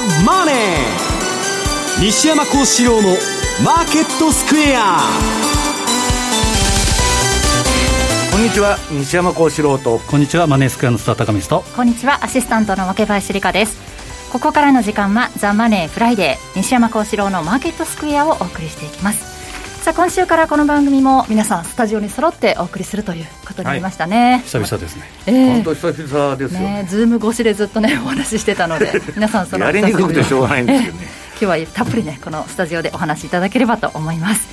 ザ・マネー」西山孝四郎の「マーケットスクエア」こんにちは西山孝四郎と。こんにちはマネースクエアの須田貴美とこんにちはアシスタントの若林理香です。ここからの時間はザ・マネーフライデー西山孝四郎のマーケットスクエアをお送りしていきます今週からこの番組も皆さんスタジオに揃ってお送りするということになりましたね、はい、久々ですね、えー、本当久々ですよね。ねズーム越しでずっとねお話ししてたので 皆さんそのやりにくくてしょうがないんですけどね今日はたっぷりねこのスタジオでお話しいただければと思います。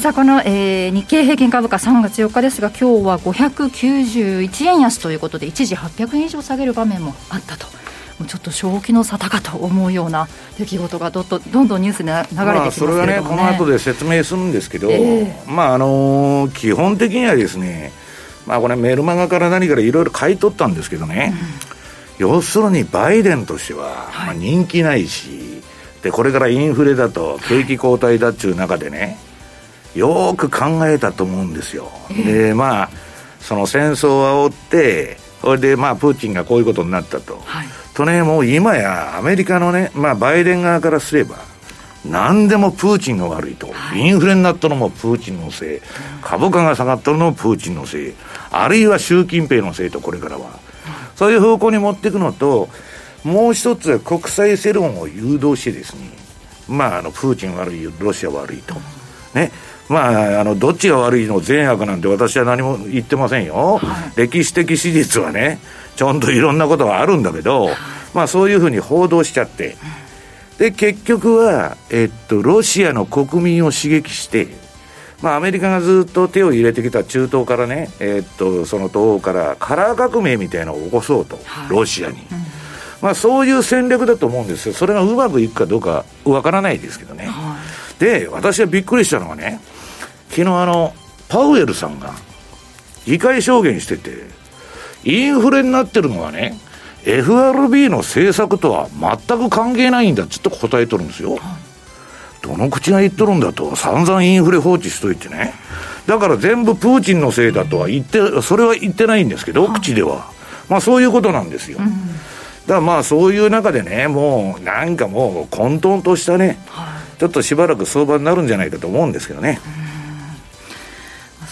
さあこの、えー、日経平均株価3月4日ですが今日は591円安ということで一時800円以上下げる場面もあったともうちょっと正気の沙汰かと思うような出来事がどどどんどんニュースに流れてきますけど、ね、それはね、この後で説明するんですけど、えー、まああのー、基本的にはですね、まあ、これ、メルマガから何からいろいろ買い取ったんですけどね、うん、要するにバイデンとしては、まあ、人気ないし、でこれからインフレだと、景気後退だっちゅう中でね、よく考えたと思うんですよ。でまあその戦争を煽ってそれでまあプーチンがこういうことになったと、はい、とね、もう今やアメリカのね、まあ、バイデン側からすれば、何でもプーチンが悪いと、インフレになったのもプーチンのせい、株価が下がったのもプーチンのせい、あるいは習近平のせいと、これからは。そういう方向に持っていくのと、もう一つは国際世論を誘導してですね、まあ、あの、プーチン悪い、ロシア悪いと。ね。まあ、あの、どっちが悪いの善悪なんて私は何も言ってませんよ。はい、歴史的史実はね、ちゃんといろんなことがあるんだけど、まあそういうふうに報道しちゃって、で、結局は、えっと、ロシアの国民を刺激して、まあアメリカがずっと手を入れてきた中東からね、えっと、その東欧からカラー革命みたいなのを起こそうと、ロシアに。まあそういう戦略だと思うんですよ。それがうまくいくかどうかわからないですけどね。で、私はびっくりしたのはね、昨日あの、パウエルさんが、議会証言してて、インフレになってるのはね、FRB の政策とは全く関係ないんだっつって答えとるんですよ。どの口が言っとるんだと、散々インフレ放置しといてね。だから全部プーチンのせいだとは言って、それは言ってないんですけど、口では。まあそういうことなんですよ。だからまあそういう中でね、もうなんかもう混沌としたね、ちょっとしばらく相場になるんじゃないかと思うんですけどね。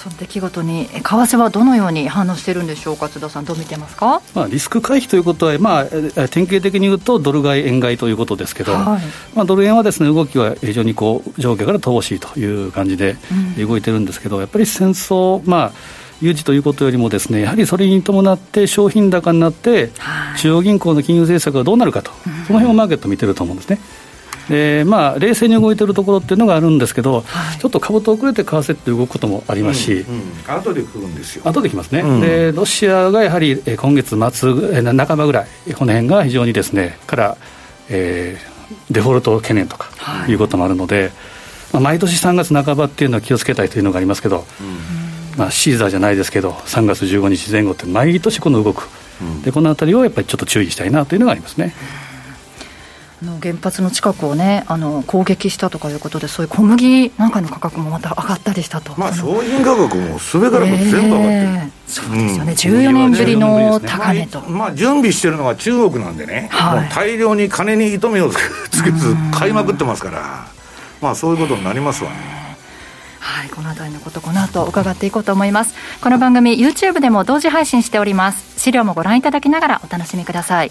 その出来事に為替はどのように反応しているんでしょうか津田さんどう見てますか、まあ、リスク回避ということは、まあ、典型的に言うとドル買い円買いということですけど、はい、まあ、ドル円はですね動きは非常にこう上下から乏しいという感じで動いてるんですけど、うん、やっぱり戦争まあ有事ということよりもですねやはりそれに伴って商品高になって、中央銀行の金融政策がどうなるかと、その辺をマーケット見てると思うんですね。でまあ、冷静に動いてるところっていうのがあるんですけど、はい、ちょっと株と遅れて為替って動くこともありますし、うんうん、後で来るんですよ。後で来ますね、うん、でロシアがやはり今月末、半ばぐらい、この辺が非常にですね、から、えー、デフォルト懸念とかい。うこともあるので、はい、まあ、毎年3月半ばっていうのは気をつけたいというのがありますけど、うん、まあ、シーザーじゃないですけど、3月15日前後って、毎年この動く、でこのあたりをやっぱりちょっと注意したいなというのがありますね。の原発の近くをねあの攻撃したとかいうことでそういう小麦なんかの価格もまた上がったりしたと。まあ商品価格もすべからく全部上がってる、えー、そうですよね、うん、14年ぶりの高値と、まあ、まあ、準備してるのが中国なんでね、はい、大量に金に糸目をつけず買いまくってますから。まあそういうことになりますわね。はい、この辺りのことこの後伺っていこうと思います。この番組 YouTube でも同時配信しております。資料もご覧いただきながらお楽しみください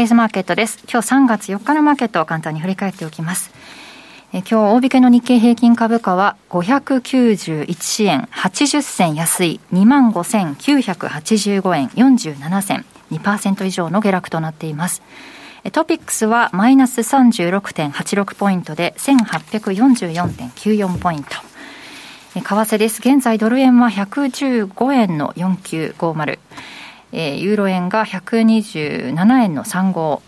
デイズマーケットです。今日3月4日のマーケットを簡単に振り返っておきます。え今日大引けの日経平均株価は591円80銭安い25,985円47銭2%以上の下落となっています。トピックスはマイナス36.86ポイントで1844.94ポイント。為替です。現在ドル円は115円の4950。えー、ユーロ円が127円の35、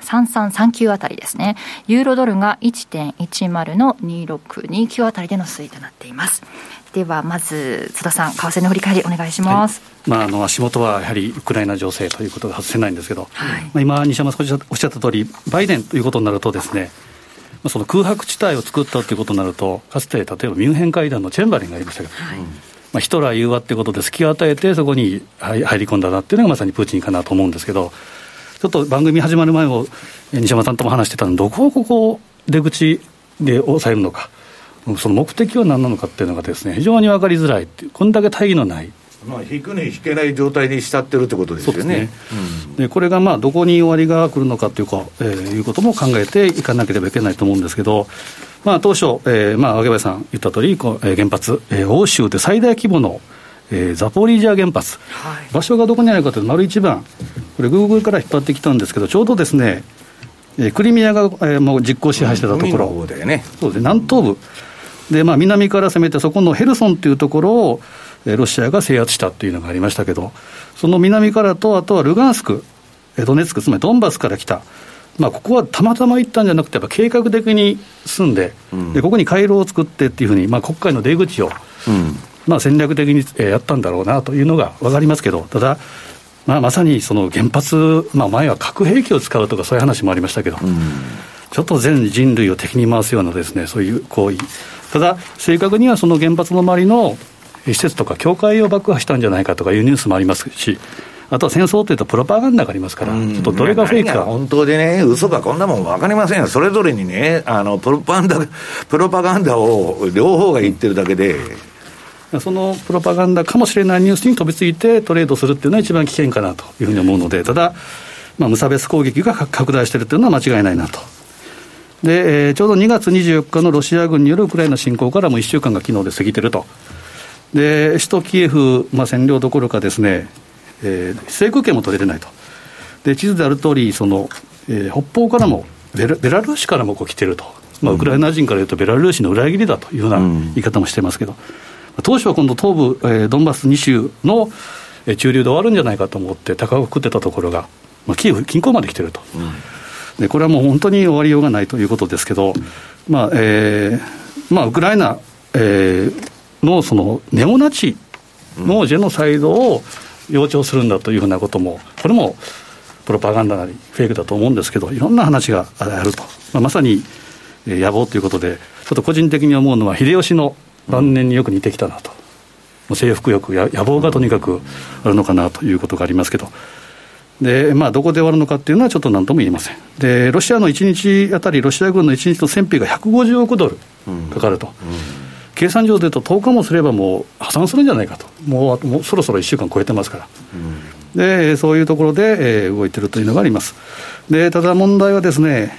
3339あたりですね。ユーロドルが1.10の2629あたりでの推移となっています。ではまず津田さん、為替の振り返りお願いします。はい、まああの足元はやはりウクライナ情勢ということが外せないんですけど、はい、まあ今西山さんおっしゃった通り、バイデンということになるとですね。その空白地帯を作ったということになると、かつて例えばミュンヘン会談のチェンバリンがありましたけど、はい、まあ、ヒトラー融和ってことで隙を与えて、そこに入り込んだなっていうのがまさにプーチンかなと思うんですけど、ちょっと番組始まる前も、西山さんとも話してたのどこをここ、出口で抑えるのか、その目的は何なのかっていうのがですね、非常に分かりづらいっていう、こんだけ大義のない。まあ、引くに引けない状態にしちゃってるってことですよね。ねうん、でこれがまあどこに終わりが来るのかというか、えー、いうことも考えていかなければいけないと思うんですけど、まあ、当初、えーまあ、若林さん言った通り、こえー、原発、えー、欧州で最大規模の、えー、ザポリージャ原発、はい、場所がどこにあるかというと、丸一番、これ、グーグルから引っ張ってきたんですけど、ちょうどですね、えー、クリミアが、えー、もう実効支配してたところ、うん、ね、そうですね、南東部、でまあ、南から攻めて、そこのヘルソンというところを、えー、ロシアが制圧したというのがありましたけど、その南からと、あとはルガンスク、ドネツク、つまりドンバスから来た。まあ、ここはたまたま行ったんじゃなくて、計画的に住んで、うん、でここに回廊を作ってっていうふうに、まあ、国会の出口を、うん、まあ、戦略的にやったんだろうなというのが分かりますけど、ただ、まあ、まさにその原発、まあ、前は核兵器を使うとか、そういう話もありましたけど、うん、ちょっと全人類を敵に回すようなです、ね、そういう行為、ただ、正確にはその原発の周りの施設とか、教会を爆破したんじゃないかとかいうニュースもありますし。あとは戦争というとプロパガンダがありますから、ちょっとどれがフェイクか。本当でね、嘘かこんなもん分かりませんよ。それぞれにね、あの、プロパガンダ、プロパガンダを両方が言ってるだけで。そのプロパガンダかもしれないニュースに飛びついてトレードするっていうのは一番危険かなというふうに思うので、ただ、まあ、無差別攻撃が拡大しているというのは間違いないなと。で、えー、ちょうど2月24日のロシア軍によるウクライナ侵攻からも1週間が昨日で過ぎてると。で、首都キエフ、まあ、占領どころかですね、えー、制空権も取れてないと。で、地図である通り、その、えー、北方からもベラ、ベラルーシからもこう来てると。まあ、ウクライナ人から言うと、ベラルーシの裏切りだというような言い方もしてますけど、うん、当初は今度、東部、えー、ドンバス2州の、えー、中流で終わるんじゃないかと思って、高く食ってたところが、まあ、キエフ近郊まで来てると。うんでこれはもう本当に終わりようがないということですけど、まあえーまあ、ウクライナ、えー、のそのネオナチのジェノサイドを、要調するんだというふうなことも、これもプロパガンダなり、フェイクだと思うんですけど、いろんな話があると、まあ、まさに、野望ということで、ちょっと個人的に思うのは、秀吉の晩年によく似てきたなと、う征服欲や野望がとにかくあるのかなということがありますけど。でまあ、どこで終わるのかっていうのはちょっと何とも言えません。で、ロシアの1日あたり、ロシア軍の1日の戦費が150億ドルかかると。うんう計算上でいうと、10日もすればもう破産するんじゃないかと、もうもうそろそろ1週間超えてますから、うん、でそういうところで、えー、動いてるというのがあります。でただ問題はですね、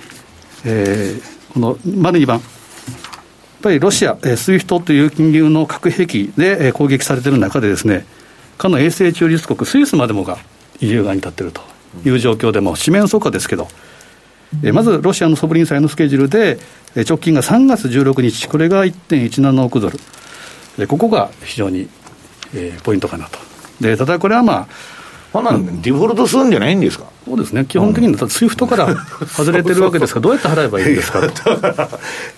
えー、この丸2番、やっぱりロシア、えー、スイフトという金融の核兵器で、えー、攻撃されている中でですね、かの永世中立国、スイスまでもが EU 側に立っているという状況でも、四面楚歌ですけど、えー、まずロシアのソブリン債のスケジュールで、直近が3月16日、これが1.17億ドル、ここが非常に、えー、ポイントかなと。でただこれはまあほな、デフォルトするんじゃないんですか？そうですね、基本的には、スイフトから外れてるわけですから、どうやって払えばいいんですか？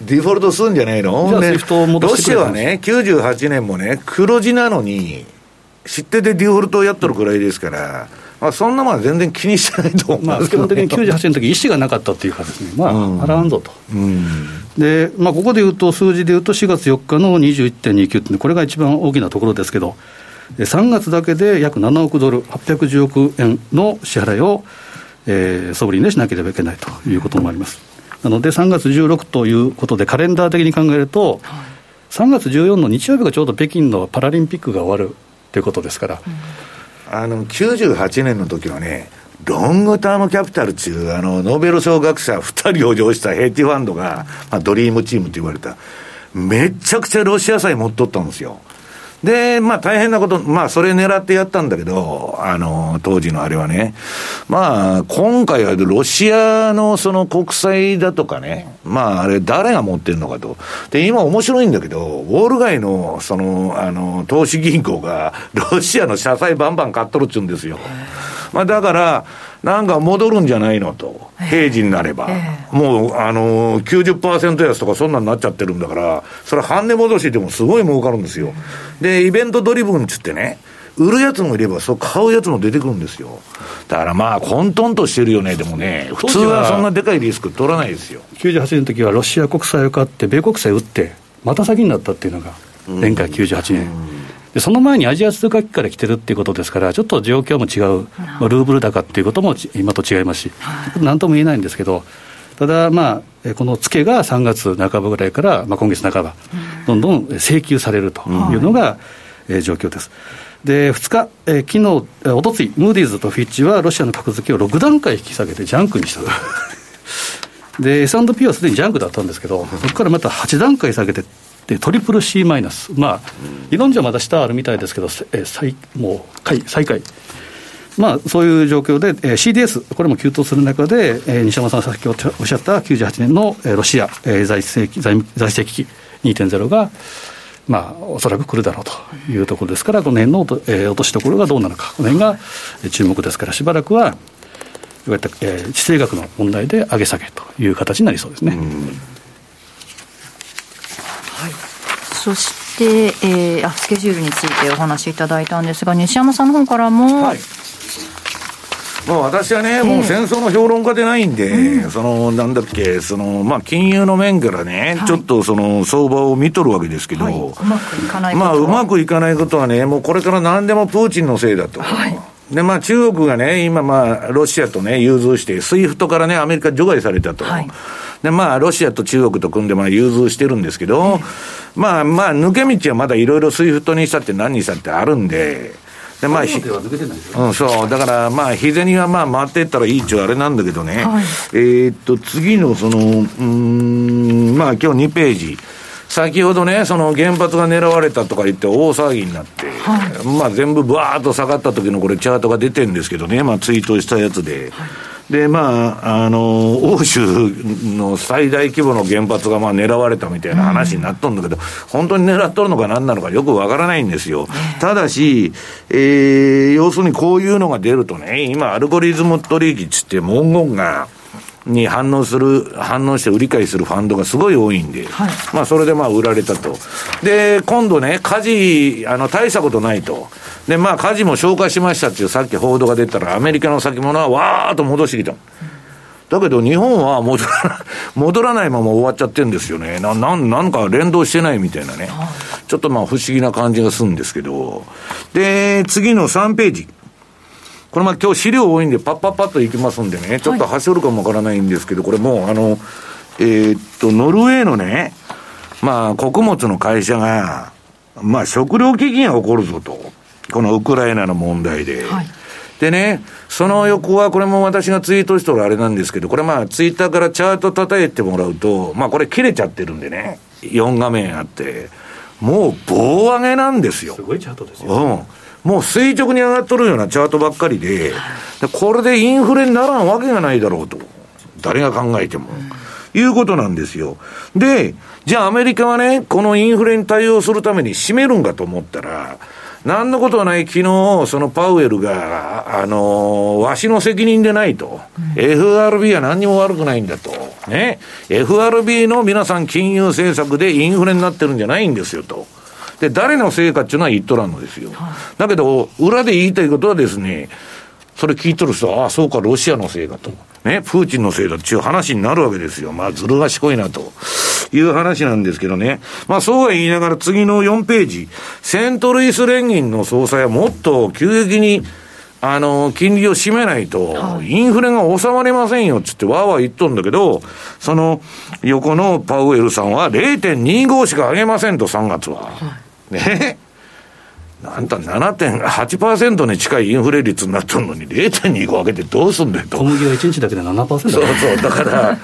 デフォルトするんじゃないの？じゃあ、スイフトを戻してロシアはね、98年もね、黒字なのに、知っててデフォルトをやっとるくらいですから。まあ、そんなもんは全然気にしてないと思うまあ、基本的に98年の時意思がなかったっていうかですね、まあ、払わんぞと。うん、で、まあ、ここでいうと、数字でいうと、4月4日の21.29って、これが一番大きなところですけど、3月だけで約7億ドル、810億円の支払いを、えー、ソブリンでしなければいけないということもあります。なので、3月16ということで、カレンダー的に考えると、3月14の日曜日がちょうど北京のパラリンピックが終わるということですから。うんあの、98年の時はね、ロングタームキャピタルっていう、あの、ノーベル賞学者2人を上したヘッジファンドが、まあ、ドリームチームと言われた、めちゃくちゃロシア債持っとったんですよ。で、まあ大変なこと、まあそれ狙ってやったんだけど、あの、当時のあれはね。まあ今回はロシアのその国債だとかね、まああれ誰が持ってるのかと。で、今面白いんだけど、ウォール街のその、あの、投資銀行がロシアの社債バンバン買っとるっちゅうんですよ。まあだから、なんか戻るんじゃないのと、平時になれば、えー、もう、あのー、90%安とかそんなになっちゃってるんだから、それ半値戻しでもすごい儲かるんですよ。で、イベントドリブンっつってね、売るやつもいれば、そう買うやつも出てくるんですよ。だからまあ、混沌としてるよね、でもね、普通はそんなでかいリスク取らないですよ。98年の時はロシア国債を買って、米国債売って、また先になったっていうのが、前回98年。うんでその前にアジア通貨危機から来てるっていうことですから、ちょっと状況も違う、まあ、ルーブル高っていうことも今と違いますし、なんとも言えないんですけど、ただ、まあ、この付けが3月半ばぐらいから、まあ、今月半ば、どんどん請求されるというのが、えー、状況です。で、2日、えー、昨日、おとつい、ムーディーズとフィッチはロシアの格付けを6段階引き下げてジャンクにした。で、S&P はすでにジャンクだったんですけど、そこからまた8段階下げてでトリプル C マイナス、まあ、理論上まだ下あるみたいですけど、え最もう下位最下位。まあ、そういう状況で、えー、CDS、これも急騰する中で、えー、西山さんさっきおっしゃった98年の、えー、ロシア、えー、財政財財政危機2.0が、まあ、おそらく来るだろうというところですから、この辺の、えー、落としどころがどうなのか、この辺が注目ですから、しばらくは、いわゆる、えー、地政学の問題で上げ下げという形になりそうですね。そして、えー、あスケジュールについてお話しいただいたんですが、西山さんの方からも、はい。まあ、私はね、えー、もう戦争の評論家でないんで、うん、そのなんだっけ、そのまあ、金融の面からね、はい、ちょっとその相場を見とるわけですけど、はい、うまくいかないまあ、うまくいかないことはね、もうこれから何でもプーチンのせいだと。はい。で、まあ中国がね、今まあロシアとね、融通して、スイフトからね、アメリカ除外されたと。はい、で、まあロシアと中国と組んでまあ融通してるんですけど、まあまあ抜け道はまだいろいろスイフトにしたって何にしたってあるんで、でまあ、うん、そう、だからまあ、日銭はまあ回っていったらいいっちゅうあれなんだけどね、はい、えー、っと、次のその、うん、まあ今日2ページ。先ほどね、その原発が狙われたとか言って大騒ぎになって、はい、まあ全部バーッと下がった時のこれチャートが出てるんですけどね、まあツイートしたやつで。はいで、まあ、あの、欧州の最大規模の原発がまあ狙われたみたいな話になっとるんだけど、うん、本当に狙っとるのか何なのかよくわからないんですよ。ただし、えー、要するにこういうのが出るとね、今アルゴリズム取引っつって文言が、に反応する、反応して売り買いするファンドがすごい多いんで、はい、まあそれでまあ売られたと。で、今度ね、火事、あの、大したことないと。で、まあ火事も消化しましたっていうさっき報道が出たら、アメリカの先物はわーっと戻してきた。だけど日本は戻らない、戻らないまま終わっちゃってるんですよね。な、なん、なんか連動してないみたいなね。ちょっとまあ不思議な感じがするんですけど。で、次の3ページ。これまあ今日資料多いんで、パッパッパッといきますんでね、ちょっと走るかもわからないんですけど、これもう、あの、えー、っと、ノルウェーのね、まあ、穀物の会社が、まあ、食料危機が起こるぞと。このウクライナの問題で。はい、でね、その横は、これも私がツイートしたらあれなんですけど、これまあ、ツイッターからチャート叩いてもらうと、まあ、これ切れちゃってるんでね、4画面あって、もう棒上げなんですよ。すごいチャートですよ、ね。うん。もう垂直に上がっとるようなチャートばっかりで、でこれでインフレにならんわけがないだろうと。誰が考えても。いうことなんですよ。で、じゃあアメリカはね、このインフレに対応するために締めるんかと思ったら、なんのことはない昨日、そのパウエルが、あのわしの責任でないと。うん、FRB は何にも悪くないんだと。ね。FRB の皆さん金融政策でインフレになってるんじゃないんですよと。で、誰のせいかっていうのは言っとらんのですよ。だけど、裏で言いたいことはですね、それ聞いとる人は、ああ、そうか、ロシアのせいかと。ね、プーチンのせいだっていう話になるわけですよ。まあ、ずる賢いなと。いう話なんですけどね。まあ、そうは言いながら次の4ページ。セントルイス連銀の総裁はもっと急激に、あの、金利を締めないと、インフレが収まりませんよ、つってわーわー言っとんだけど、その横のパウエルさんは0.25しか上げませんと、3月は。はいね。なんと7.8%に近いインフレ率になってるのに、0.25上げてどうすんだよと。小麦は1日だけで7%そうそう、だから、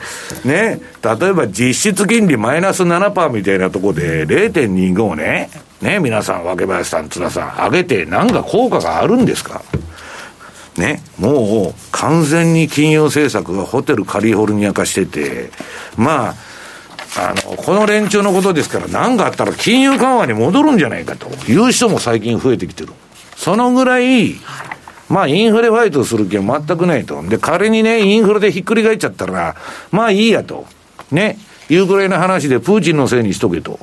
ね、例えば実質金利マイナス7%みたいなところで、0.25をね、ね、皆さん、若林さん、津田さん、上げて、なんか効果があるんですか？ね、もう完全に金融政策がホテルカリフォルニア化してて、まあ、あの、この連中のことですから、何かあったら金融緩和に戻るんじゃないかという人も最近増えてきてる。そのぐらい、まあ、インフレファイトする気は全くないと。で、仮にね、インフレでひっくり返っちゃったら、まあいいやと。ね、いうぐらいの話で、プーチンのせいにしとけと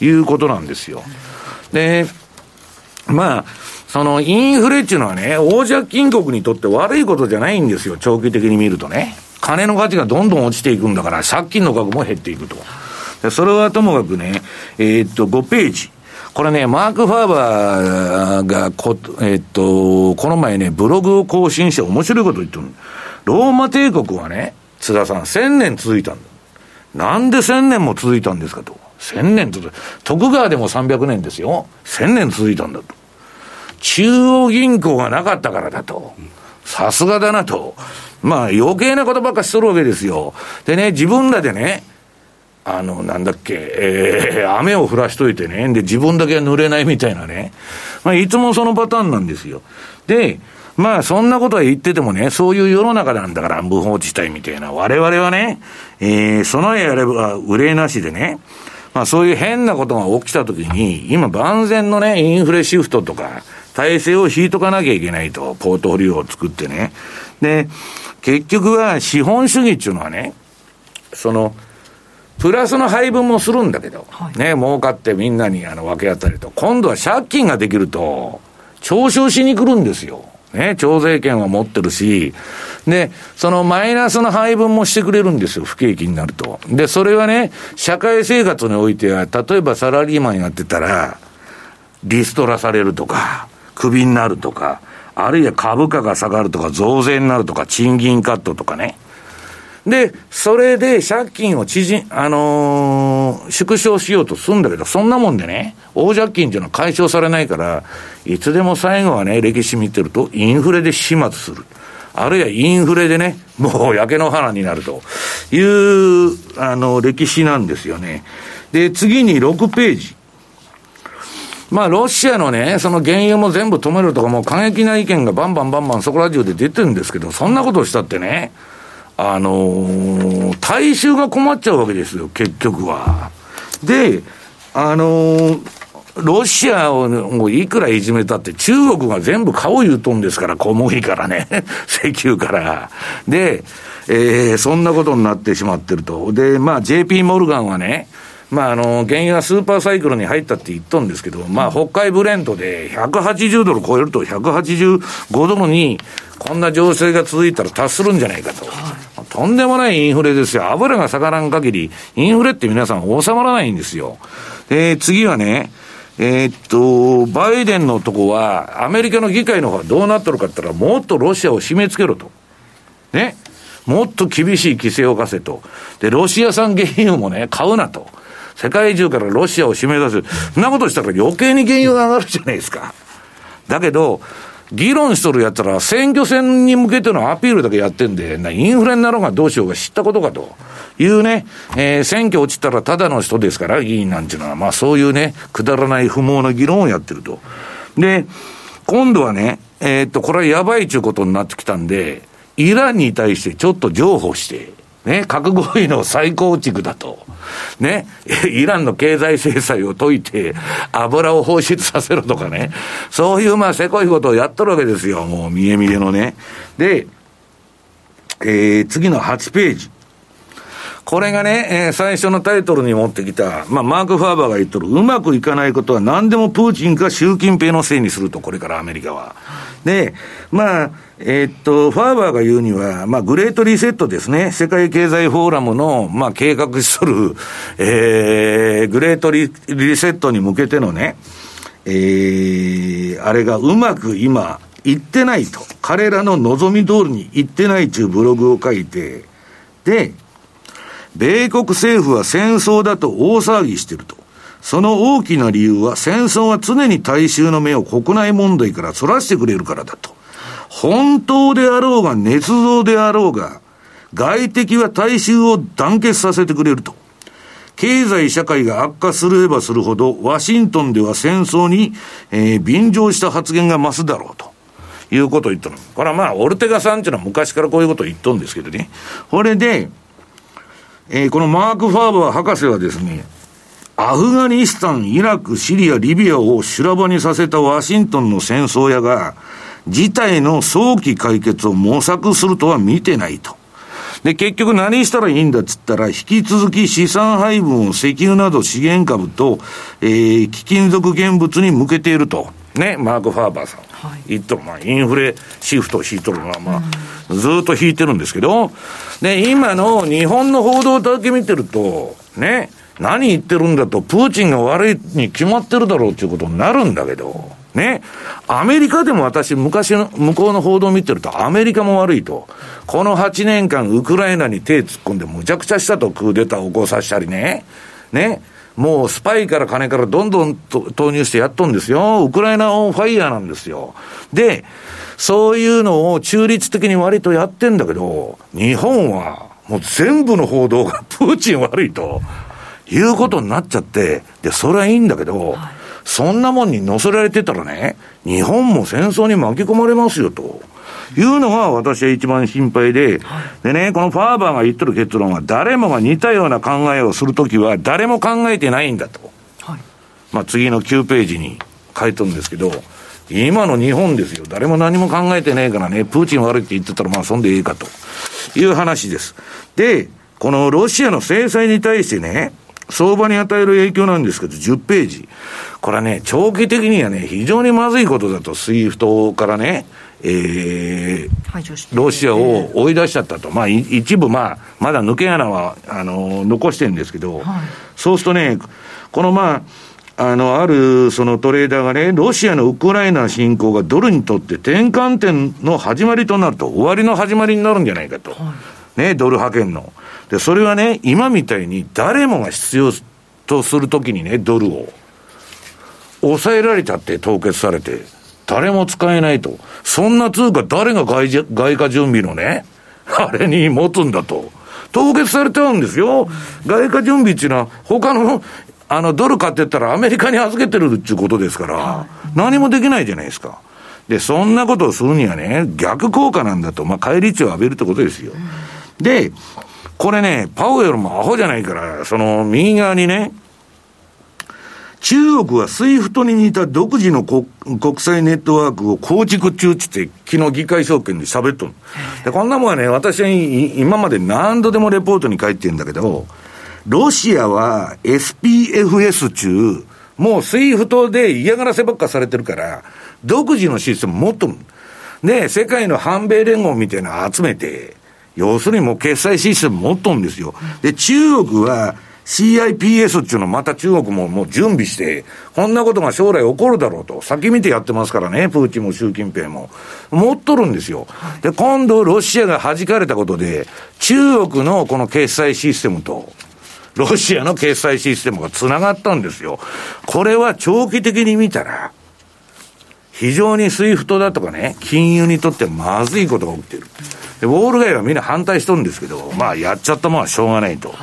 いうことなんですよ。で、まあ、そのインフレっていうのはね、大借金国にとって悪いことじゃないんですよ、長期的に見るとね。金の価値がどんどん落ちていくんだから、借金の額も減っていくと。それはともかくね、えー、っと、5ページ。これね、マーク・ファーバーがこ、えー、っと、この前ね、ブログを更新して面白いこと言ってるローマ帝国はね、津田さん、千年続いたんだ。なんで千年も続いたんですかと。千年続いた。徳川でも300年ですよ。千年続いたんだと。中央銀行がなかったからだと。さすがだなと。まあ余計なことばっかしとるわけですよ。でね、自分らでね、あの、なんだっけ、えー、雨を降らしといてね、で、自分だけは濡れないみたいなね。まあ、いつもそのパターンなんですよ。で、まあ、そんなことは言っててもね、そういう世の中なんだから、無法地帯みたいな。我々はね、えー、備えあれば憂いなしでね、まあ、そういう変なことが起きたときに、今、万全のね、インフレシフトとか、体制を引いとかなきゃいけないと、ポートフォリオを作ってね。で、結局は資本主義っていうのはね、その、プラスの配分もするんだけど、はい、ね、儲かってみんなにあの分け合ったりと、今度は借金ができると、徴収しに来るんですよ。ね、徴税権は持ってるし、で、そのマイナスの配分もしてくれるんですよ、不景気になると。で、それはね、社会生活においては、例えばサラリーマンやってたら、リストラされるとか、クビになるとか、あるいは株価が下がるとか、増税になるとか、賃金カットとかね。で、それで借金を縮、あのー、縮小しようとするんだけど、そんなもんでね、大借金っていうのは解消されないから、いつでも最後はね、歴史見てると、インフレで始末する。あるいはインフレでね、もう焼け野原になるという、あの、歴史なんですよね。で、次に6ページ。まあ、ロシアのね、その原油も全部止めるとか、もう過激な意見がバンバンバンバンそこら中で出てるんですけど、そんなことをしたってね、あのー、大衆が困っちゃうわけですよ、結局は。で、あのー、ロシアをもういくらいじめたって、中国が全部買おう言うとんですから、小麦からね、石油から。で、えー、そんなことになってしまってると。で、まあ、JP モルガンはね、まあ、あの、原油がスーパーサイクルに入ったって言っとんですけど、まあ、北海ブレントで180ドル超えると185ドルに、こんな情勢が続いたら達するんじゃないかと。とんでもないインフレですよ。油が下がらん限り、インフレって皆さん収まらないんですよ。で、次はね、えー、っと、バイデンのとこは、アメリカの議会の方はどうなっとるかって言ったら、もっとロシアを締め付けろと。ね。もっと厳しい規制を課せと。で、ロシア産原油もね、買うなと。世界中からロシアを締め出す。そんなことしたら余計に原油が上がるじゃないですか。だけど、議論しとるやったら、選挙戦に向けてのアピールだけやってんで、インフレになろうがどうしようが知ったことかというね、えー、選挙落ちたらただの人ですから、議員なんていうのは、まあそういうね、くだらない不毛な議論をやってると。で、今度はね、えー、っと、これはやばいということになってきたんで、イランに対してちょっと譲歩して、ね、核合意の再構築だと。ね、イランの経済制裁を解いて、油を放出させろとかね、そういうまあ、せこいことをやっとるわけですよ、もう見え見えのね。で、えー、次の8ページ。これがね、えー、最初のタイトルに持ってきた、まあ、マーク・ファーバーが言っとる、うまくいかないことは何でもプーチンか習近平のせいにすると、これからアメリカは。で、まあ、えー、っと、ファーバーが言うには、まあ、グレートリセットですね。世界経済フォーラムの、まあ、計画しとる、えー、グレートリリセットに向けてのね、えー、あれがうまく今、いってないと。彼らの望み通りにいってないというブログを書いて、で、米国政府は戦争だと大騒ぎしてると。その大きな理由は戦争は常に大衆の目を国内問題から逸らしてくれるからだと。本当であろうが、捏造であろうが、外敵は大衆を団結させてくれると。経済社会が悪化すればするほど、ワシントンでは戦争に、えー、便乗した発言が増すだろうと。いうことを言ったの。これはまあ、オルテガさんっていうのは昔からこういうことを言っとんですけどね。これで、えー、このマーク・ファーバー博士はですね、アフガニスタン、イラク、シリア、リビアを修羅場にさせたワシントンの戦争屋が、事態の早期解決を模索するとは見てないと。で、結局何したらいいんだっつったら、引き続き資産配分を石油など資源株と、えー、貴金属現物に向けていると。ね、マーク・ファーバーさん。はい、言っとる。まあ、インフレシフトを引いとるのは、まあ、ずっと引いてるんですけど、で、今の日本の報道だけ見てると、ね、何言ってるんだと、プーチンが悪いに決まってるだろうっていうことになるんだけど、ね。アメリカでも私、昔の、向こうの報道を見てると、アメリカも悪いと。この8年間、ウクライナに手突っ込んで、むちゃくちゃしたと、クーデターを起こさせたりね。ね。もうスパイから金からどんどん投入してやっとんですよ。ウクライナオンファイヤーなんですよ。で、そういうのを中立的に割とやってんだけど、日本はもう全部の報道がプーチン悪いと。いうことになっちゃって、で、それはいいんだけど、はい、そんなもんに乗せられてたらね、日本も戦争に巻き込まれますよと。いうのが私は一番心配で、はい、でね、このファーバーが言ってる結論は、誰もが似たような考えをするときは、誰も考えてないんだと。はい、まあ次の9ページに書いてるんですけど、今の日本ですよ。誰も何も考えてないからね、プーチン悪いって言ってたら、まあそんでいいかという話です。で、このロシアの制裁に対してね、相場に与える影響なんですけど、10ページ。これはね、長期的にはね、非常にまずいことだと、 SWIFTからね、えー、ロシアを追い出しちゃったと。まあ、一部、まあ、まだ抜け穴は、あの、残してるんですけど、はい、そうするとね、このまあ、あの、あるそのトレーダーがね、ロシアのウクライナ侵攻がドルにとって転換点の始まりとなると、終わりの始まりになるんじゃないかと。はい、ね、ドル派遣の。で、それはね、今みたいに誰もが必要とするときにね、ドルを、抑えられちゃって凍結されて、誰も使えないと。そんな通貨誰が外外貨準備のね、あれに持つんだと。凍結されちゃうんですよ。外貨準備っていうのは、他の、あの、ドル買ってったらアメリカに預けてるっていうことですから、何もできないじゃないですか。で、そんなことをするにはね、逆効果なんだと、まあ、返り血を浴びるってことですよ。で、これね、パウエルもアホじゃないから、その右側にね、中国は SWIFTに似た独自の国際ネットワークを構築中ってって、昨日議会証言で喋っとる。で、こんなもんはね、私は今まで何度でもレポートに書いてるんだけど、ロシアは SPFS 中、もう SWIFTで嫌がらせばっかされてるから、独自のシステム持っとる。で、世界の反米連合みたいなの集めて、要するにもう決済システム持っとんですよ。で、中国は CIPS っていうのまた中国ももう準備して、こんなことが将来起こるだろうと、先見てやってますからね、プーチンも習近平も。持っとるんですよ。で、今度ロシアが弾かれたことで、中国のこの決済システムと、ロシアの決済システムが繋がったんですよ。これは長期的に見たら、非常に SWIFTだとかね、金融にとってまずいことが起きてる。で、ウォール街はみんな反対しとるんですけど、まあ、やっちゃったもんはしょうがないと。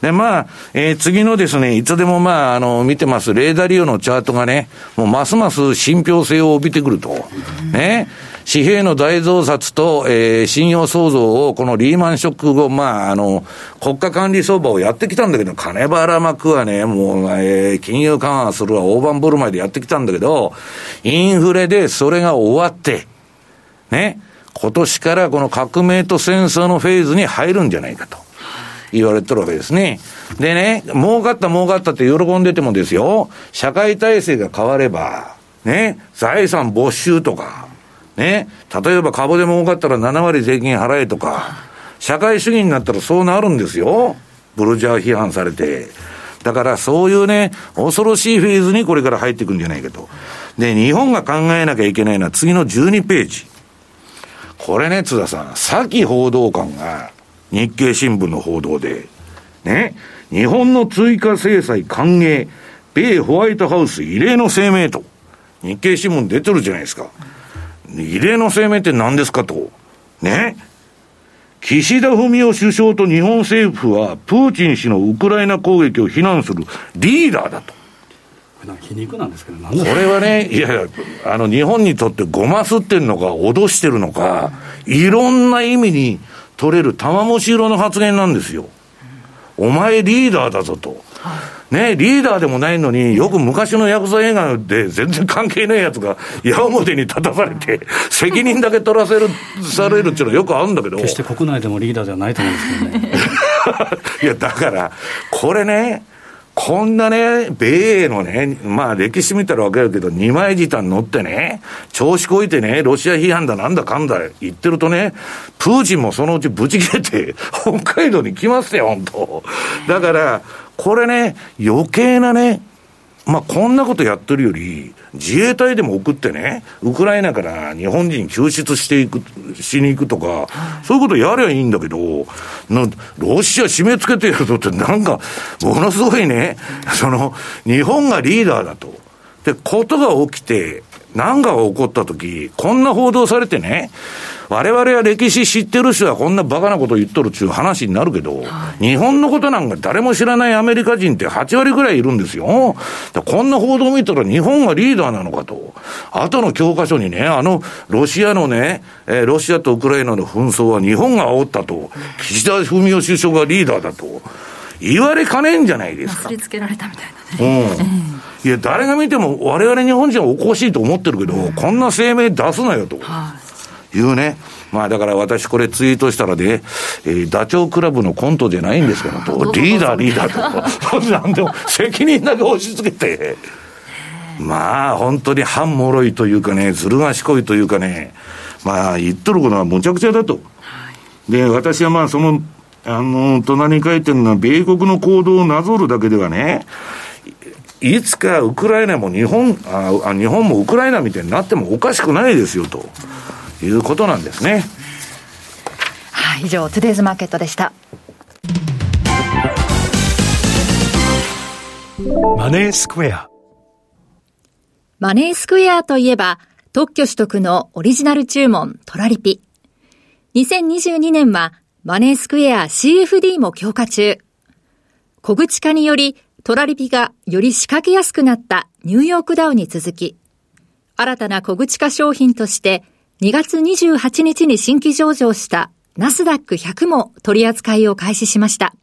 で、まあ、えー、次のですね、いつでもまあ、あの、見てます、レイ・ダリオのチャートがね、もうますます信憑性を帯びてくると。ね。紙幣の大増刷と、えー、信用創造を、このリーマンショック後、まあ、あの、国家管理相場をやってきたんだけど、金ばらまくはね、もう、えー、金融緩和するは大盤振る舞いでやってきたんだけど、インフレでそれが終わって、ね。今年からこの革命と戦争のフェーズに入るんじゃないかと言われてるわけですね。でね、儲かった儲かったって喜んでてもですよ、社会体制が変われば、ね、財産没収とか、ね、例えば株で儲かったら7割税金払えとか、社会主義になったらそうなるんですよ。ブルジャー批判されて。だからそういうね、恐ろしいフェーズにこれから入っていくんじゃないかと。で、日本が考えなきゃいけないのは次の12ページ。これね、津田さん、さき報道官が日経新聞の報道で、ね、日本の追加制裁歓迎、米ホワイトハウス異例の声明と、日経新聞出てるじゃないですか。異例の声明って何ですかと。ね。岸田文雄首相と日本政府は、プーチン氏のウクライナ攻撃を非難するリーダーだと。皮肉なんですけど、これはね、いやいや、あの、日本にとってごますってんのか、脅してるのか、いろんな意味に取れる玉虫色の発言なんですよ。お前リーダーだぞと。ね、リーダーでもないのに、よく昔のヤクザ映画で全然関係ないやつが矢面に立たされて、責任だけ取らせる、されるっていうのはよくあるんだけど。決して国内でもリーダーではないと思うんですけどね。いや、だから、これね、こんなね、米英のね、まあ歴史見たらわかるけど、二枚舌に乗ってね、調子こいてね、ロシア批判だなんだかんだ言ってるとね、プーチンもそのうちぶち切れて、北海道に来ますよ、本当。だから、これね、余計なね、まあ、こんなことやってるより、自衛隊でも送ってね、ウクライナから日本人救出していく、しに行くとか、そういうことやりゃいいんだけど、ロシア締め付けてやるとって、なんか、ものすごいね、その、日本がリーダーだと。で、ことが起きて、何かが起こったとき、こんな報道されてね、我々は歴史知ってる人はこんなバカなこと言っとるっていう話になるけど、はい、日本のことなんか誰も知らないアメリカ人って8割ぐらいいるんですよ。こんな報道を見たら日本がリーダーなのかと。後の教科書にね、あの、ロシアのね、えー、ロシアとウクライナの紛争は日本が煽ったと。岸田文雄首相がリーダーだと。言われかねえんじゃないですか。りつけられたみたいなね。うんいや、誰が見ても、我々日本人はおかしいと思ってるけど、うん、こんな声明出すなよと。いうね。まあだから私これツイートしたらね、えー、ダチョウ倶楽部のコントじゃないんですからと、リーダーリーダーと、なんでも責任だけ押し付けて、まあ本当に半もろいというかね、ずる賢いというかね、まあ言っとることはむちゃくちゃだと。で、私はまあその、あの、隣に書いてるのは、米国の行動をなぞるだけではね、いつかウクライナも日本あ、日本もウクライナみたいになってもおかしくないですよということなんですね。はい、以上、トゥデイズマーケットでした。マネースクエア。マネースクエアといえば、特許取得のオリジナル注文トラリピ。2022年はマネースクエア CFD も強化中。小口化によりトラリピがより仕掛けやすくなったニューヨークダウに続き、新たな小口化商品として2月28日に新規上場したナスダック100も取り扱いを開始しました。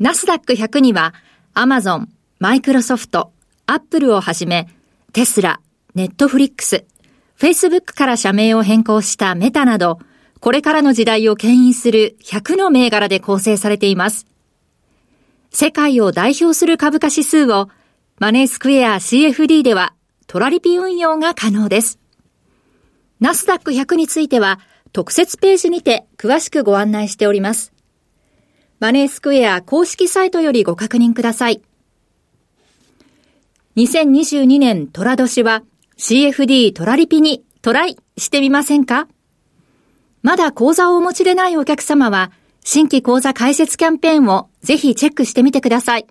ナスダック100にはアマゾン、マイクロソフト、アップルをはじめテスラ、ネットフリックス、フェイスブックから社名を変更したメタなど、これからの時代を牽引する100の銘柄で構成されています。世界を代表する株価指数をマネースクエア CFD ではトラリピ運用が可能です。ナスダック100については特設ページにて詳しくご案内しております。マネースクエア公式サイトよりご確認ください。2022年トラ年は CFD トラリピにトライしてみませんか？まだ講座をお持ちでないお客様は新規講座開設キャンペーンをぜひチェックしてみてください。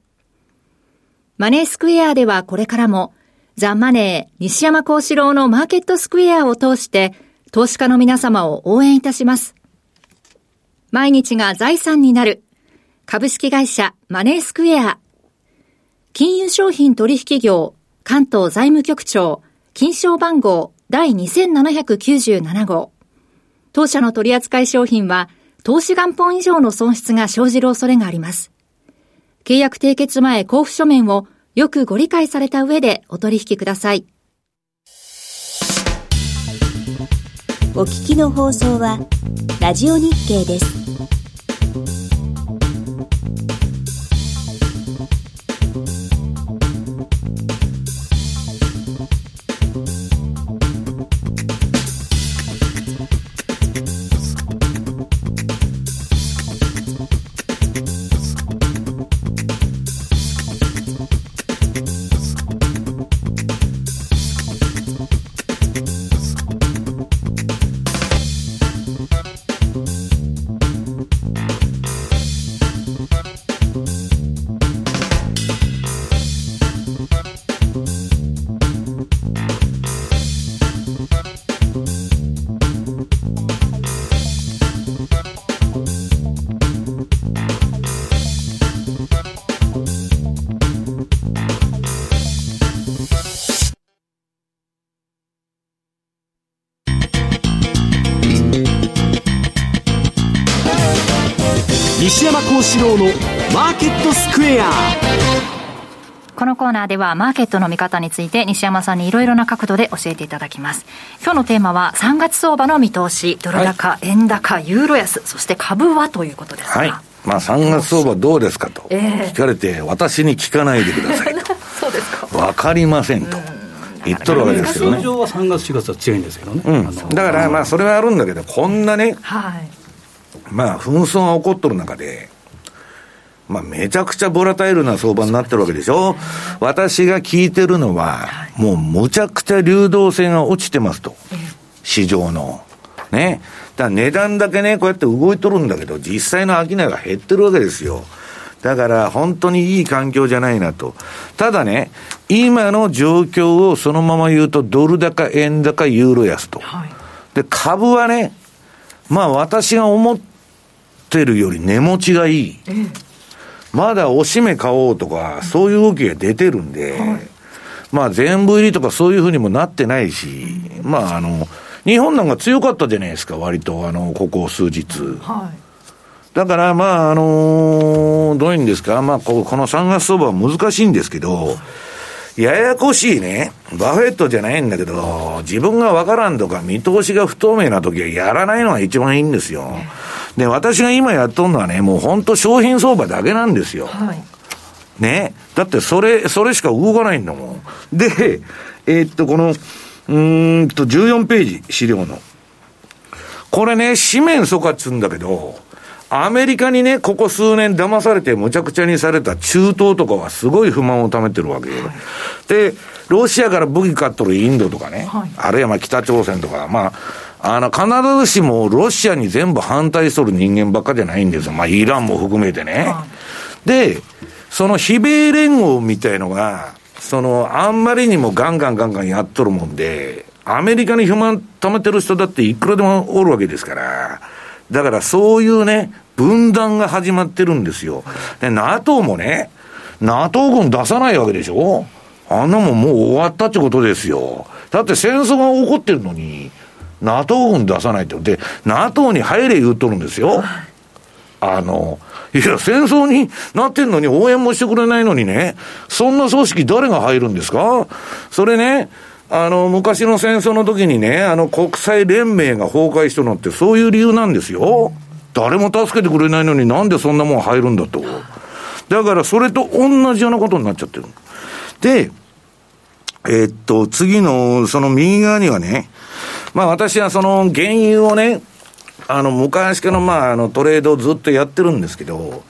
マネースクエアではこれからも、ザ・マネー西山幸四郎のマーケットスクエアを通して、投資家の皆様を応援いたします。毎日が財産になる、株式会社マネースクエア。金融商品取引業、関東財務局長、金賞番号第2797号。当社の取扱商品は、投資元本以上の損失が生じる恐れがあります。契約締結前交付書面をよくご理解された上でお取引ください。お聞きの放送は、ラジオ日経です。四郎のマーケットスクエアこのコーナーではマーケットの見方について西山さんにいろいろな角度で教えていただきます。今日のテーマは3月相場の見通し、ドル高、はい、円高、ユーロ安、そして株はということですはい。まあ3月相場どうですかと聞かれて、私に聞かないでくださいと。そうですか。わかりませんと。言っとるわけですけどね。通常は3月、4月は強いんですけどね。うん、だからまあそれはあるんだけど、こんなね、はい、まあ紛争が起こっとる中で、まあ、めちゃくちゃボラタイルな相場になってるわけでしょ？私が聞いてるのは、もうむちゃくちゃ流動性が落ちてますと。市場の。ね。だ値段だけね、こうやって動いとるんだけど、実際の商いが減ってるわけですよ。だから本当にいい環境じゃないなと。ただね、今の状況をそのまま言うと、ドル高、円高、ユーロ安と。はい、で、株はね、まあ私が思ってるより値持ちがいい。えまだおしめ買おうとか、そういう動きが出てるんで、はい、まあ全部入りとかそういうふうにもなってないし、まああの、日本なんか強かったじゃないですか、割と、あの、ここ数日。はい、だから、まあ、あのー、どういうんですか、まあこ、この3月相場は難しいんですけど、ややこしいね、バフェットじゃないんだけど、自分がわからんとか見通しが不透明な時はやらないのが一番いいんですよ。で、私が今やっとるのはね、もう本当商品相場だけなんですよ。はい、ね。だってそれ、それしか動かないんだもん。で、えー、っと、この、うんと、14ページ、資料の。これね、紙面疎かっつうんだけど、アメリカにね、ここ数年騙されてむちゃくちゃにされた中東とかはすごい不満を溜めてるわけよ。はい、で、ロシアから武器買っとるインドとかね、はい、あるいはまあ北朝鮮とか、まあ、あの、必ずしもロシアに全部反対しとる人間ばっかじゃないんですよ。まあ、イランも含めてね。はい、で、その非米連合みたいのが、その、あんまりにもガンガンガンガンやっとるもんで、アメリカに不満溜めてる人だっていくらでもおるわけですから、だからそういうね、分断が始まってるんですよ。で、NATO もね、NATO 軍出さないわけでしょあんなもんもう終わったってことですよ。だって戦争が起こってるのに、NATO 軍出さないって。で、NATO に入れ言うとるんですよ。あの、いや、戦争になってんのに応援もしてくれないのにね、そんな組織誰が入るんですか？それね、あの、昔の戦争の時にね、あの、国際連盟が崩壊したのってそういう理由なんですよ。誰も助けてくれないのになんでそんなもん入るんだと。だからそれと同じようなことになっちゃってる。で、えー、っと、次の、その右側にはね、まあ私はその原油をね、あの、昔からまあ、あの、トレードをずっとやってるんですけど、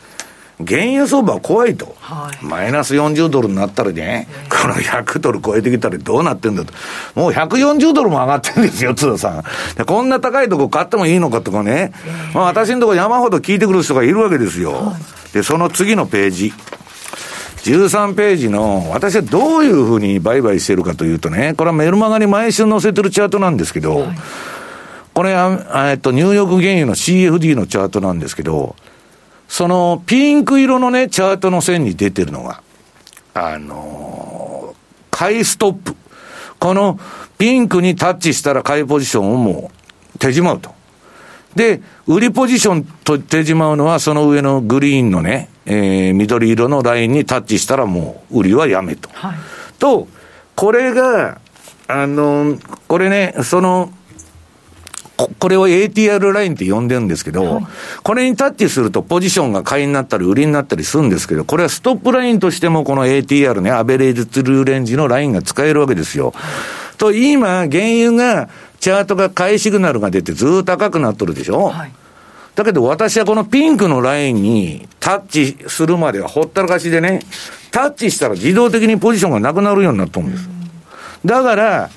原油相場は怖いと、はい、マイナス40ドルになったらね、この100ドル超えてきたらどうなってんだと、もう140ドルも上がってるんですよ、津田さん。でこんな高いとこ買ってもいいのかとかね、まあ、私のとこ山ほど聞いてくる人がいるわけですよ。はい、で、その次のページ。13ページの、私はどういうふうに売買してるかというとね、これはメルマガに毎週載せてるチャートなんですけど、はい、これは、えっと、ニューヨーク原油の CFD のチャートなんですけど、そのピンク色のね、チャートの線に出てるのが、あのー、買いストップ。このピンクにタッチしたら買いポジションをもう手じまうと。で、売りポジションと手じまうのは、その上のグリーンのね、えー、緑色のラインにタッチしたらもう売りはやめと。はい、と、これが、あの、これね、その、これを ATR ラインって呼んでるんですけど、はい、これにタッチするとポジションが買いになったり売りになったりするんですけど、これはストップラインとしてもこの ATR ね、アベレージトゥルーレンジのラインが使えるわけですよ。と、今、原油が、チャートが買いシグナルが出てずっと高くなっとるでしょ、はい、だけど私はこのピンクのラインにタッチするまではほったらかしでね、タッチしたら自動的にポジションがなくなるようになっとるんです。だから、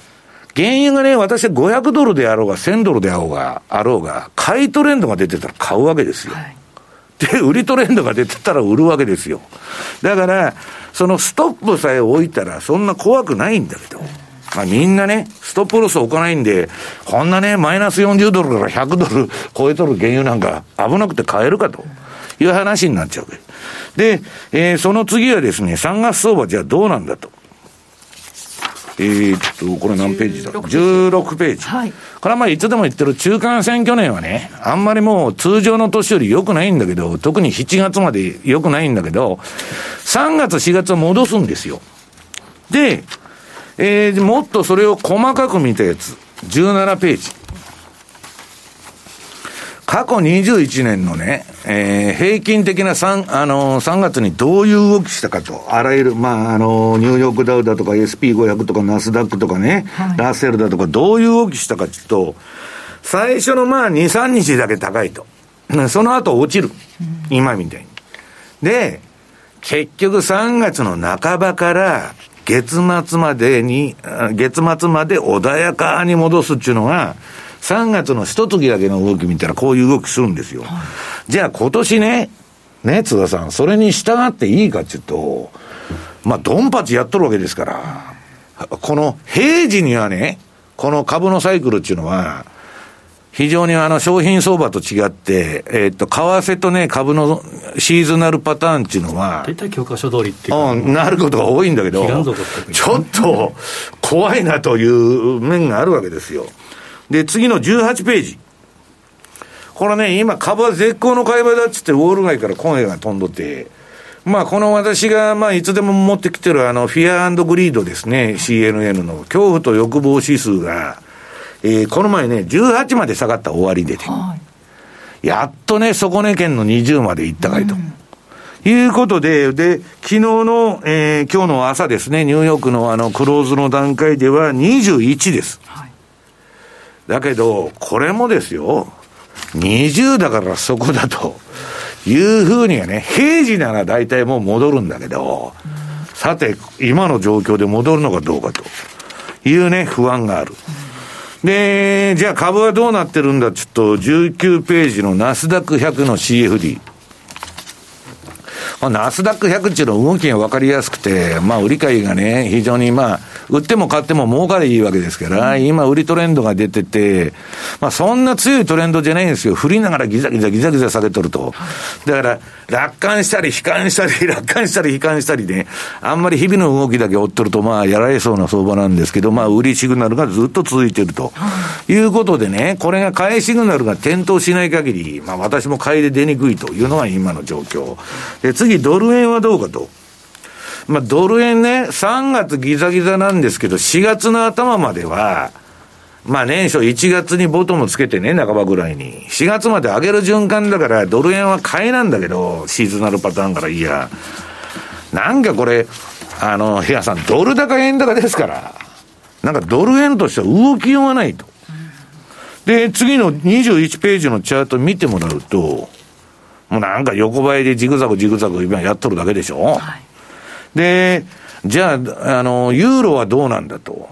原油がね、私は500ドルであろうが、1000ドルであろうが、あろうが、買いトレンドが出てたら買うわけですよ。はい、で、売りトレンドが出てたら売るわけですよ。だから、そのストップさえ置いたら、そんな怖くないんだけど、まあ、みんなね、ストップロス置かないんで、こんなね、マイナス40ドルから100ドル超えとる原油なんか危なくて買えるかという話になっちゃうわけで、えー、その次はですね、3月相場じゃあどうなんだと。えー、っと、これ何ページだ ?16 ページ。はい。これはまあいつでも言ってる中間選挙年はね、あんまりもう通常の年より良くないんだけど、特に7月まで良くないんだけど、3月4月は戻すんですよ。で、えー、もっとそれを細かく見たやつ、17ページ。過去21年のね、えー、平均的な 3, あのー、3月にどういう動きしたかと、あらゆる、まあ、あのー、ニューヨークダウだとか SP500 とかナスダックとかね、はい、ラッセルだとかどういう動きしたかっていうと、最初のまあ2、3日だけ高いと。その後落ちる。うん、今みたいに。で、結局3月の半ばから月末までに、月末まで穏やかに戻すっていうのが、3月の一月だけの動き見たらこういう動きするんですよ。はい、じゃあ今年ね、ね、津田さん、それに従っていいかっていうと、まあ、ドンパチやっとるわけですから、この平時にはね、この株のサイクルっていうのは、非常にあの商品相場と違って、えっ、と、為替とね、株のシーズナルパターンっていうのは、大体教科書通りっていううん、なることが多いんだけど、ちょっと怖いなという面があるわけですよ。で、次の18ページ。これね、今株は絶好の買い場だっつってウォール街から声が飛んどって、まあこの私がまあいつでも持ってきてるあのフィアグリードですね、CNN の恐怖と欲望指数が、えー、この前ね、18まで下がった終わりでて、はい、やっとね、底値圏の20まで行ったかいと。うん。いうことで、で、昨日の、えー、今日の朝ですね、ニューヨークのあの、クローズの段階では21です。はい。だけど、これもですよ、20だからそこだと。いうふうにはね、平時なら大体もう戻るんだけど、さて、今の状況で戻るのかどうかというね、不安がある。で、じゃあ株はどうなってるんだちょっと19ページのナスダック100の CFD。ナスダック100っていうの動きが分かりやすくて、まあ売り買いがね、非常にまあ、売っても買っても儲かりいいわけですから、うん、今売りトレンドが出てて、まあそんな強いトレンドじゃないんですよ。振りながらギザギザギザギザ下げとると。だから、楽観したり悲観したり、楽観したり悲観したりね、あんまり日々の動きだけ追っとると、まあやられそうな相場なんですけど、まあ売りシグナルがずっと続いてると。いうことでね、これが買いシグナルが点灯しない限り、まあ私も買いで出にくいというのが今の状況。で、次、次ドル円はどうかと。まあ、ドル円ね、3月ギザギザなんですけど、4月の頭までは、まあ年初1月にボトムつけてね、半ばぐらいに。4月まで上げる循環だから、ドル円は買いなんだけど、シーズナルパターンからいや。なんかこれ、あの、部屋さん、ドル高円高ですから、なんかドル円としては動きようがないと。で、次の21ページのチャート見てもらうと、もうなんか横ばいでジグザグジグザグ今やっとるだけでしょ。はいで、じゃあ、あの、ユーロはどうなんだと。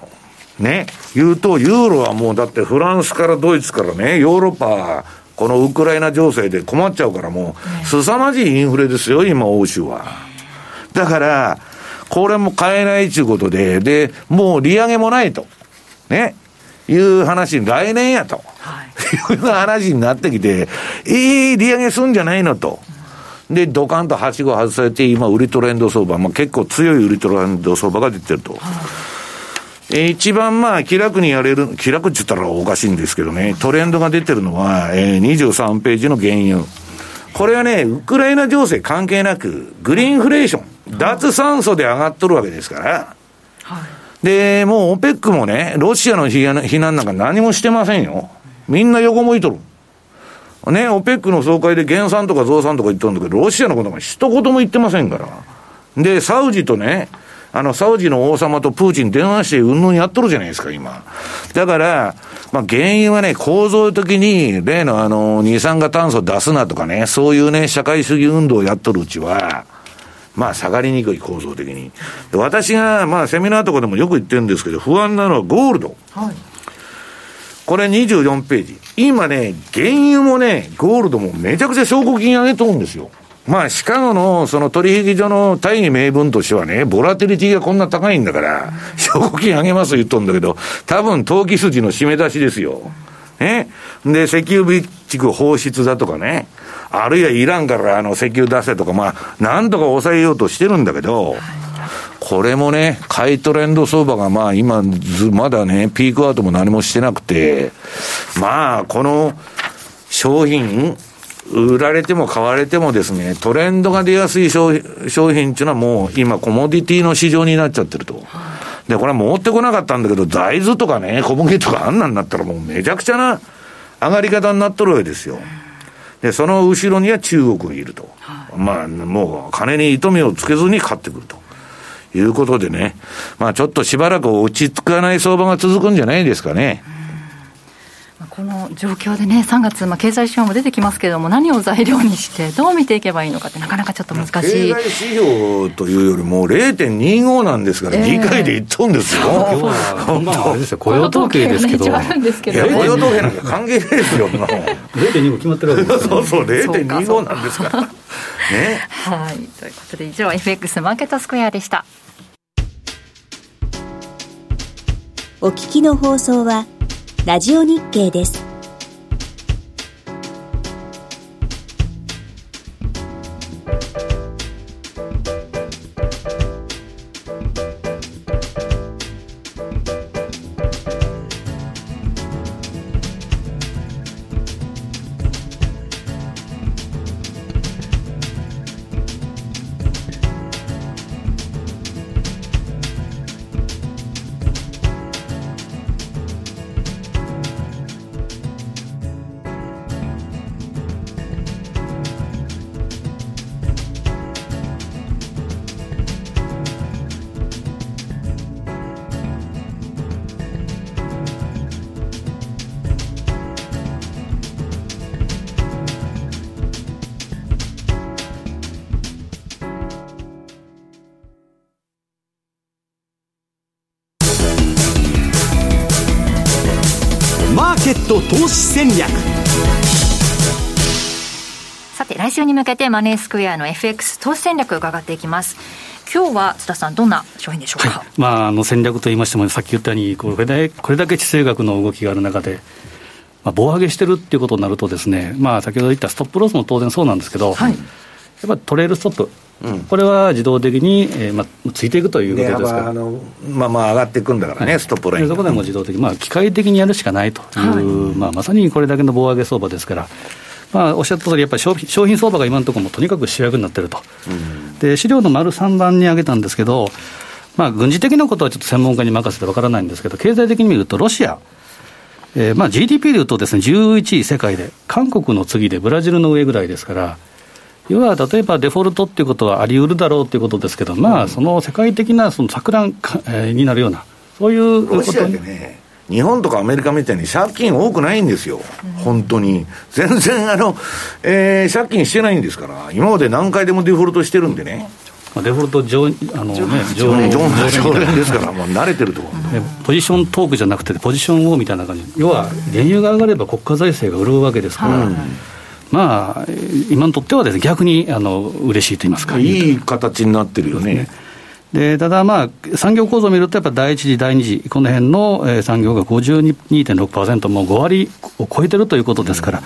ね。言うと、ユーロはもうだってフランスからドイツからね、ヨーロッパ、このウクライナ情勢で困っちゃうからもう、凄まじいインフレですよ、今、欧州は。だから、これも買えないということで、で、もう利上げもないと。ね。いう話に、来年やと。はい、いう話になってきて、ええー、利上げすんじゃないのと。で、ドカンとはしご外されて、今、売りトレンド相場、まあ、結構強い売りトレンド相場が出てると。えー、一番まあ気楽にやれる、気楽って言ったらおかしいんですけどね、トレンドが出てるのは、えー、23ページの原油。これはね、ウクライナ情勢関係なく、グリーンフレーション、脱酸素で上がっとるわけですから。はい、で、もうオペックもね、ロシアの非難なんか何もしてませんよ。みんな横向いとる。ね、オペックの総会で減産とか増産とか言ったんだけど、ロシアのことが一言も言ってませんから。で、サウジとね、あの、サウジの王様とプーチン電話してうんぬんやっとるじゃないですか、今。だから、まあ、原因はね、構造的に、例のあの、二酸化炭素出すなとかね、そういうね、社会主義運動をやっとるうちは、まあ、下がりにくい構造的に。私が、まあ、セミナーとかでもよく言ってるんですけど、不安なのはゴールド。はいこれ24ページ。今ね、原油もね、ゴールドもめちゃくちゃ証拠金上げとるんですよ。まあ、シカゴのその取引所の大義名分としてはね、ボラティリティがこんな高いんだから、証拠金上げます言っとんだけど、多分投機筋の締め出しですよ。ね。で、石油備蓄放出だとかね、あるいはイランからあの石油出せとか、まあ、なんとか抑えようとしてるんだけど、これもね、買いトレンド相場がまあ今、まだね、ピークアウトも何もしてなくて、まあ、この商品、売られても買われてもですね、トレンドが出やすい商品っていうのはもう今コモディティの市場になっちゃってると。で、これは持ってこなかったんだけど、大豆とかね、小麦とかあんなんなったらもうめちゃくちゃな上がり方になっとるわけですよ。で、その後ろには中国がいると。まあ、もう金に糸目をつけずに買ってくると。いうことでね、まあちょっとしばらく落ち着かない相場が続くんじゃないですかね。この状況でね、3月、まあ、経済指標も出てきますけれども、何を材料にして、どう見ていけばいいのかって、なかなかちょっと難しい。経済指標というよりも、0.25なんですから、議会で言っとんですよ、本当、あれですよ、雇用統計ですけど、いや、雇用統計なんか関係ないですよ、0.25決まってるわけです そうそう、0.25なんですから。ね、はい、ということで、以上、FX マーケットスクエアでした。お聞きの放送は、ラジオ日経です。投資戦略。さて来週に向けてマネースクエアの FX 投資戦略伺っていきます。今日は津田さんどんな商品でしょうか、はい、まあ、あの戦略といいましてもさっき言ったようにこれだけこれだけ地政学の動きがある中でまあ、棒上げしてるっていうことになるとですね、まあ、先ほど言ったストップロスも当然そうなんですけど、はい、やっぱトレールストップ、うん、これは自動的に、えーまあ、ついていくということですから、あのまあ、まあ上がっていくんだからね、はい、ストップライン、そこでも自動的、まあ、機械的にやるしかないという、はい、まあ、まさにこれだけの棒上げ相場ですから。まあ、おっしゃった通り、やっぱり商商品相場が今のところもとにかく主役になってると、うん、で資料の丸3番に挙げたんですけど、まあ、軍事的なことはちょっと専門家に任せてわからないんですけど、経済的に見ると、ロシア、えーまあ、GDP でいうとです、ね、11位世界で、韓国の次でブラジルの上ぐらいですから、要は例えばデフォルトっていうことはあり得るだろうということですけど、まあ、その世界的なその錯乱になるような、そういうこと。に。ね日本とかアメリカみたいに借金多くないんですよ、本当に。全然あの、えー、借金してないんですから、今まで何回でもデフォルトしてるんでね。デフォルト上あの、ね、常連常連ですから、もう慣れてると ポジショントークじゃなくて、ポジションをみたいな感じ、要は原油が上がれば国家財政が潤うわけですから。うんまあ、今にとってはです、ね、逆にあの嬉しいと言いますか。いい形になってるよね。でただ、まあ、産業構造を見ると、やっぱ第一次、第二次、この辺の、えー、産業が52.6%、もう5割を超えてるということですから、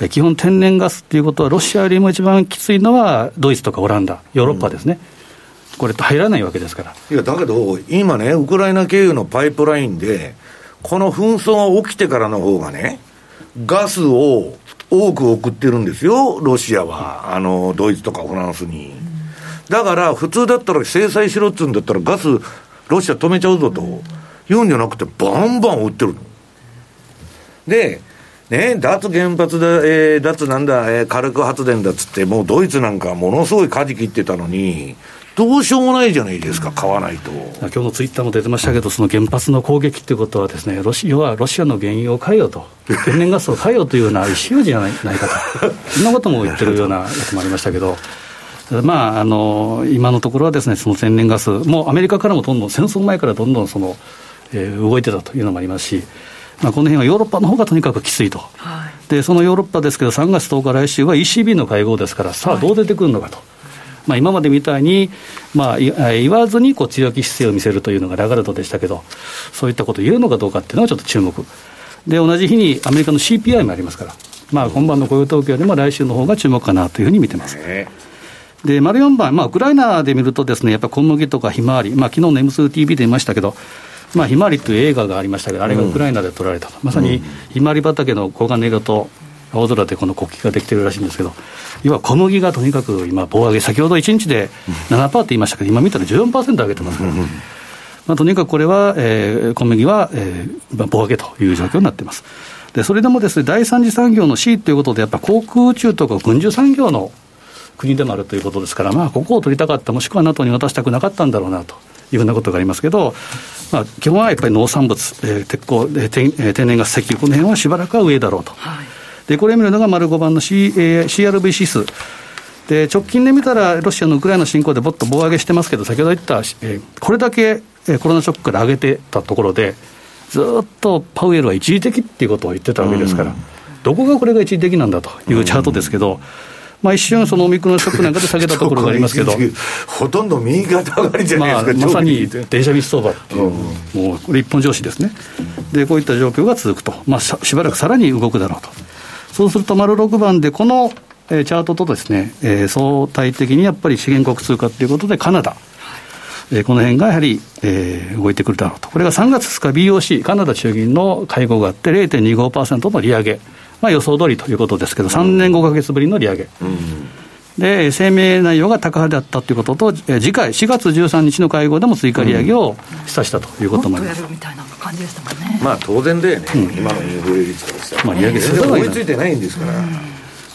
うん、基本、天然ガスっていうことは、ロシアよりも一番きついのは、ドイツとかオランダ、ヨーロッパですね。うん、これ、入らないわけですから。いや、だけど、今ね、ウクライナ経由のパイプラインで、この紛争が起きてからの方がね、ガスを多く送ってるんですよ、ロシアは、あのドイツとかフランスに。だから、普通だったら制裁しろっつうんだったら、ガス、ロシア止めちゃうぞと言うんじゃなくて、バンバン売ってる。で、ね、脱原発だ、えー、脱なんだ、えー、火力発電だっつって、もうドイツなんかものすごい舵切ってたのに、どうしようもないじゃないですか、買わないと。今日のツイッターも出てましたけど、その原発の攻撃ということはですね、ロシアはロシアの原油を買えよと、天然ガスを買えよというような意思表示じゃないかと、そんなことも言ってるようなやつもありましたけど。まあ、あの今のところはですねその天然ガス、もうアメリカからもどんどん、戦争前からどんどんその、えー、動いてたというのもありますし、まあ、この辺はヨーロッパの方がとにかくきついと、はい、でそのヨーロッパですけど、3月10日、来週は ECB の会合ですから、さあ、どう出てくるのかと。はいまあ、今までみたいに、まあ、言わずにこう強気姿勢を見せるというのがラガルドでしたけど、そういったことを言うのかどうかっていうのはちょっと注目。で、同じ日にアメリカの CPI もありますから、まあ、今晩の雇用統計よりも来週の方が注目かなというふうに見てます。で、丸4番、まあ、ウクライナで見るとですね、やっぱ小麦とかひまわり、まあ、昨日の M2TV で言いましたけど、まあ、ひまわりという映画がありましたけど、あれがウクライナで撮られたと、うん、まさにひまわり畑の黄金色と青空でこの国旗ができてるらしいんですけど、要は小麦がとにかく今、棒上げ、先ほど1日で7%って言いましたけど、今見たら14%上げてますから、まあ、とにかくこれは、えー、小麦は、えー、棒上げという状況になっています。でそれでもですね第三次産業の C ということで、やっぱ航空宇宙とか軍需産業の国でもあるということですから、まあ、ここを取りたかった、もしくは NATO に渡したくなかったんだろうなというふうなことがありますけど、まあ、基本はやっぱり農産物、えー、鉄鋼、えー、天えー、天然ガス、石油、この辺はしばらくは上だろうと。はい、で、これ見るのが丸5番の、C えー、CRV 指数。で、直近で見たら、ロシアのウクライナ侵攻でぼっと棒上げしてますけど、先ほど言った、えー、これだけ、えー、コロナショックから上げてたところで、ずっとパウエルは一時的っていうことを言ってたわけですから、うん、どこがこれが一時的なんだというチャートですけど、うんまあ、一瞬、そのオミクロンショックなんかで下げたところがありますけど、ほとんど右肩上がりじゃないですか、まあ、まさに電車ミス相場っていう、うん、もうこれ、一本上司ですね、でこういった状況が続くと、まあ、しばらくさらに動くだろうと、そうすると、丸6番で、この、えー、チャートとですね、えー、相対的にやっぱり資源国通貨ということで、カナダ。えー、この辺がやはり、えー、動いてくるだろうと。これが3月2日 BOC、カナダ衆議院の会合があって0.25%の利上げ。まあ、予想通りということですけど、3年5か月ぶりの利上げ。で、声明内容が高派であったということと、え次回、4月13日の会合でも追加利上げを示唆したということもあります。みたいな感じでしたもんね。まあ当然だよね、うん、今のインフレ率からしたら。まあ利上げする追いついてないんですから。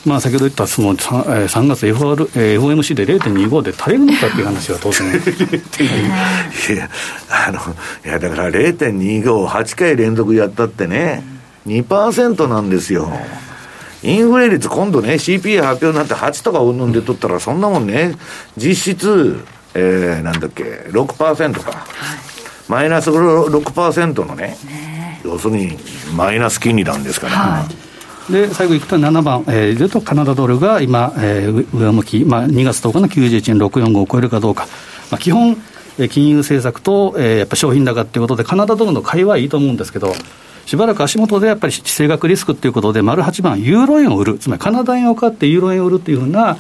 まあ、先ほど言ったその 3, 3月 FR、FOMC で0.25で足りるのかっていう話は当然 いやあのいやだから0.25を8回連続やったってね、2%なんですよ。インフレ率、今度ね、CPI 発表になって8とかうんぬんで取ったら、そんなもんね、実質、えー、なんだっけ、6%か、はい、マイナス6%のね、ね。要するにマイナス金利なんですから。はい。で最後いくと7番、えー、でとカナダドルが今、えー、上向き、まあ、2月10日の91円645を超えるかどうか、まあ、基本、金融政策と、えー、やっぱ商品高っていうことで、カナダドルの買いはいいと思うんですけど、しばらく足元でやっぱり地政学リスクということで、丸8番、ユーロ円を売る、つまりカナダ円を買ってユーロ円を売るというふうな、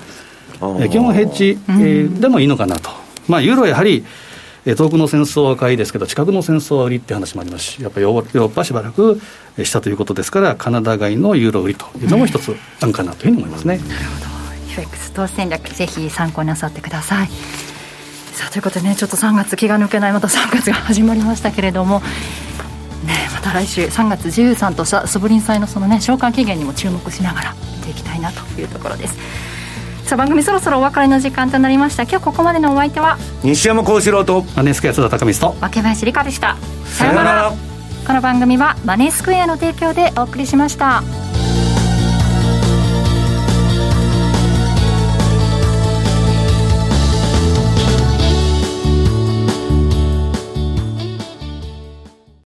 基本ヘッジ、えー、でもいいのかなと。まあ、ユーロはやはり、遠くの戦争は買いですけど、近くの戦争は売りって話もありますし、やっぱりヨーロッパはしばらくしたということですから、カナダ買いのユーロ売りというのも一つ案かなというふうに思いますね。なるほど FX 投資戦略、ぜひ参考になさってください。さあということでね、ちょっと3月気が抜けない、また3月が始まりましたけれども、ね、また来週3月13とソブリン祭のそのね償還期限にも注目しながら見ていきたいなというところです。さあ番組そろそろお別れの時間となりました。今日ここまでのお相手は西山幸四郎とマネースクエア津田隆光と若林理香でした。さようなら。この番組はマネースクエアの提供でお送りしました。